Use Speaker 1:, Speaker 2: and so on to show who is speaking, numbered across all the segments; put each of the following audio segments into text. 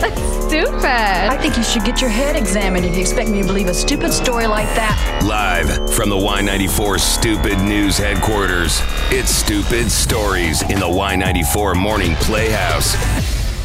Speaker 1: That's stupid.
Speaker 2: I think you should get your head examined if you expect me to believe a stupid story like that.
Speaker 3: Live from the Y94 Stupid News headquarters, it's Stupid Stories in the Y94 Morning Playhouse.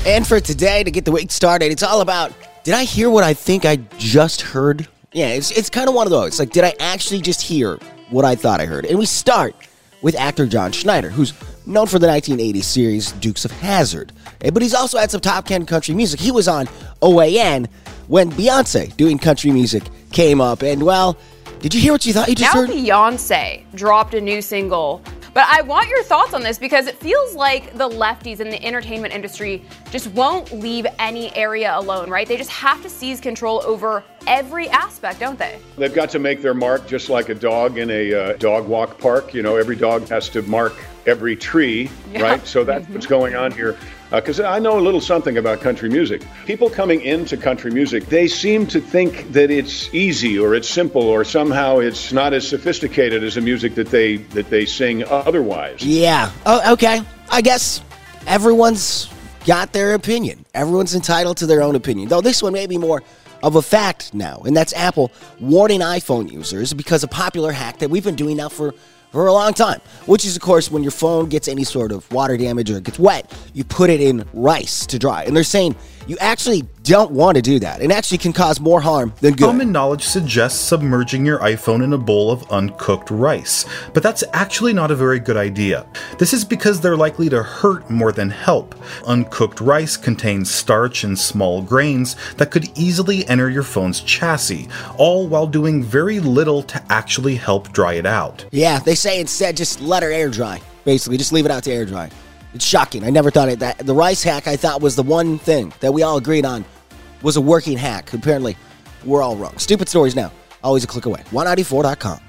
Speaker 4: And for today, to get the week started, it's all about did I hear what I think I just heard? Yeah, it's, it's kind of one of those. Like, did I actually just hear what I thought I heard? And we start with actor John Schneider, who's known for the 1980s series Dukes of Hazzard. Eh, But he's also had some top 10 country music. He was on OAN when Beyonce doing country music came up. And, well, did you hear what you thought you just
Speaker 5: Now
Speaker 4: heard?
Speaker 5: Beyonce dropped a new single. But I want your thoughts on this because it feels like the lefties in the entertainment industry just won't leave any area alone, right? They just have to seize control over every aspect, don't they?
Speaker 6: They've got to make their mark just like a dog in a uh, dog walk park. You know, every dog has to mark every tree, right? So that's what's mm-hmm. going on here. Uh, because I know a little something about country music. People coming into country music, they seem to think that it's easy or it's simple or somehow it's not as sophisticated as the music that they that they sing otherwise.
Speaker 4: Yeah. Oh, okay. I guess everyone's got their opinion. Everyone's entitled to their own opinion. Though this one may be more of a fact now, and that's Apple warning iPhone users because a popular hack that we've been doing now for for a long time, which is of course when your phone gets any sort of water damage or it gets wet, you put it in rice to dry. And they're saying you actually don't want to do that. It actually can cause more harm than good.
Speaker 7: Common knowledge suggests submerging your iPhone in a bowl of uncooked rice, but that's actually not a very good idea. This is because they're likely to hurt more than help. Uncooked rice contains starch and small grains that could easily enter your phone's chassis, all while doing very little to actually help dry it out.
Speaker 4: Yeah, they say instead just let her air dry. Basically, just leave it out to air dry. It's shocking. I never thought it that the rice hack I thought was the one thing that we all agreed on was a working hack. Apparently, we're all wrong. Stupid stories now. Always a click away. Y94.com.